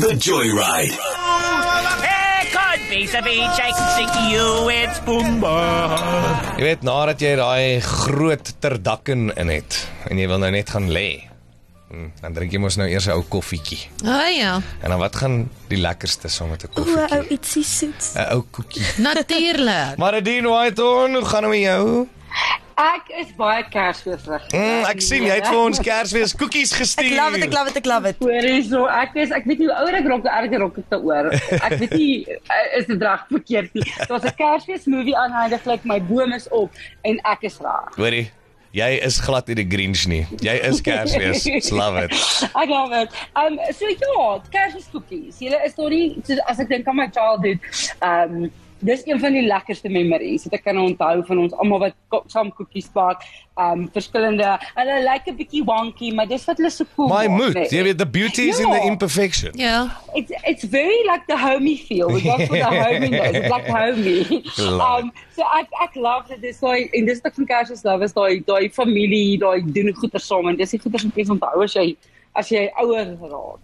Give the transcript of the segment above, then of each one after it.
The Joyride. Jy weet nadat jy daai groot terdakken in het en jy wil nou net gaan lê. hm, Dan drink jy mos nou eers 'n ou koffietjie. O oh, ja, En dan wat gaan die lekkerste saam met 'n O, ou koffietjie? ietsie soets. 'n Ou koekie. natuurlik. Maradine Whiteon, hoe gaan dit met jou? Ek is baie kersfeesrig. Mm, ek sien jy het vir ons Kersfees koekies gestuur. Ek love it, ek love it, ek love it. Hoorie so, ek is ek weet nie hoe ouer ek raak, hoe erger raak ek daaroor. Ek weet nie eh, is dit reg verkeerd nie. Daar's 'n Kersfees movie aanheidiglik, my boom is op en ek is reg. Hoorie, jy is glad nie die Grinch nie. Jy is Kersfees. Love it. I love it. Um so ja, Kersfeeskoekies. Julle is nog nie so as ek dink aan my childhood, um dis een van die lekkerste memories wat ek kan onthou van ons almal wat saam koekies bak. Um verskillende. Hulle lyk 'n bietjie wonky, maar dis wat hulle so cool My maak, mood, nee. jy weet the beauty is in the Ja. imperfection. Ja. It's it's very like the homey feel. We go for the homey. It's like homey. Um so ek ek love dit. Daai en dis wat ek van Kersfees love is daai daai familie, daai doen goeie saam en dis die goeie wat jy onthou as jy as jy ouer raak.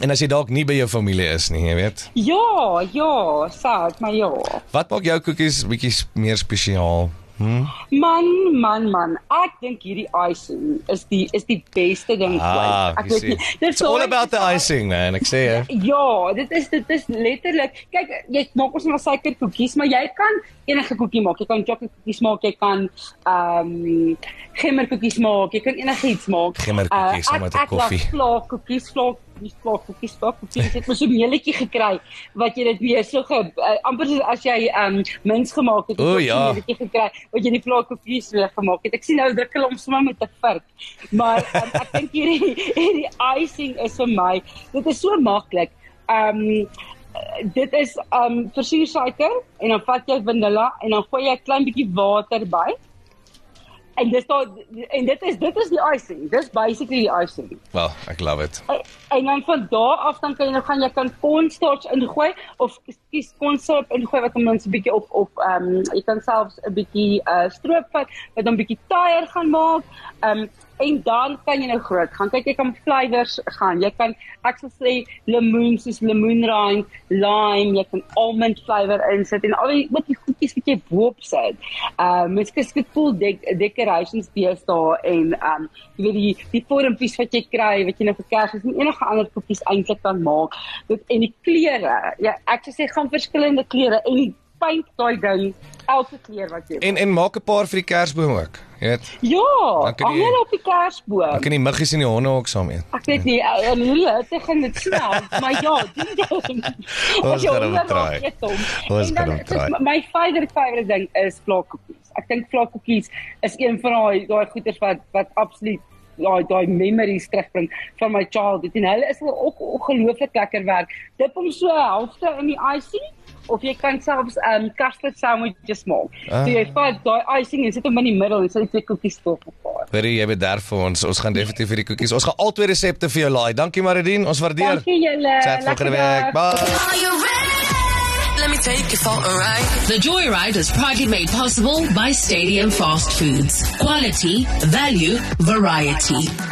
En as jy dalk nie by jou familie is nie, jy weet. Ja, ja, sad, maar ja. Wat maak jou koekies bietjie meer spesiaal? Man, man, man. Ek dink hierdie icing is die is die beste ding Ah, ooit. Ek weet nie. It's all about the icing, man. Ek sê jy. Ja, dit is dit is letterlik. Kyk, jy maak ons maar suikerkoekies, maar jy kan enige koekie maak. Jy kan chocoladekoekies maak, jy kan ehm um, gemmerkoekies maak, jy kan enigiets maak. Gemmerkoekies saam met 'n ek- koffie. Ek laat koekies, vlak nie vlak koekies, vlak koekies. Ek het mos so 'n meeletjie gekry wat jy dit weer so ge, uh, amper soos as jy ehm um, mins gemaak het, het jy so 'n ja. meeletjie gekry wat jy die vlak koekies weer gemaak het. Ek sien nou druk hulle hom sommer met 'n vurk. Maar um, ek dink hierdie hierdie icing is vir my, dit is so maklik. Ehm um, dit is um versuursuiker en dan vat jy vanilla en dan gooi jy 'n klein bietjie water by. En dis daar en dit is dit is die icing. Dis basically die icing. Wel, ek love it. En- En dan van daar af dan kan jy nou gaan jy kan cornstarch ingooi of kies cornsyrup ingooi wat hom dan so 'n bietjie op op ehm um, jy kan selfs 'n bietjie uh stroop vat wat 'n bietjie tyer gaan maak. Ehm um, en dan kan jy nou groot gaan. Kyk jy kan flavours gaan. Jy kan ek sal sê lemoen soos lemoenrind, lime, jy kan almond flavour insit en al die wat die wat jy bo-op sit. Ehm um, mens kies cool dek decorations deesdae en ehm um, jy weet die die vormpies wat jy kry wat jy nou vir Kersfees en enige ander koekies eintlik kan maak. Dit en die kleure. Ja, ek sou sê gaan verskillende kleure en die paint daai ding elke kleur wat jy En en maak 'n paar vir die Kersboom ook. Jy weet, Ja, hang jy- hulle op die kersboom. dan kan die muggies en die honde ook saam eet. Ek weet nie eh, in hierdie hitte gaan dit snel, maar ja, doen dit. Ons gaan hom try. Ons gaan hom. My favorite favorite ding is vlakkoekies. Ek dink vlakkoekies is een van daai daai goeders wat wat absoluut daai daai memories terugbring van my childhood en hulle is wel ook ongelooflik lekker werk. Dip hom so 'n helfte in die icing of jy kan selfs um custard sandwiches maak. Ah. So jy vat daai icing en sit hom in die middel en sit die twee koekies op mekaar. Hoorie, jy bederf vir ons. Ons gaan definitief vir die koekies. Ons gaan al twee resepte vir jou laai. Dankie Maridine, ons waardeer. Dankie julle. Chat volgende week. Bye. Let me take you for a ride. The Joyride is proudly made possible by Stadium Fast Foods. Quality, value, variety.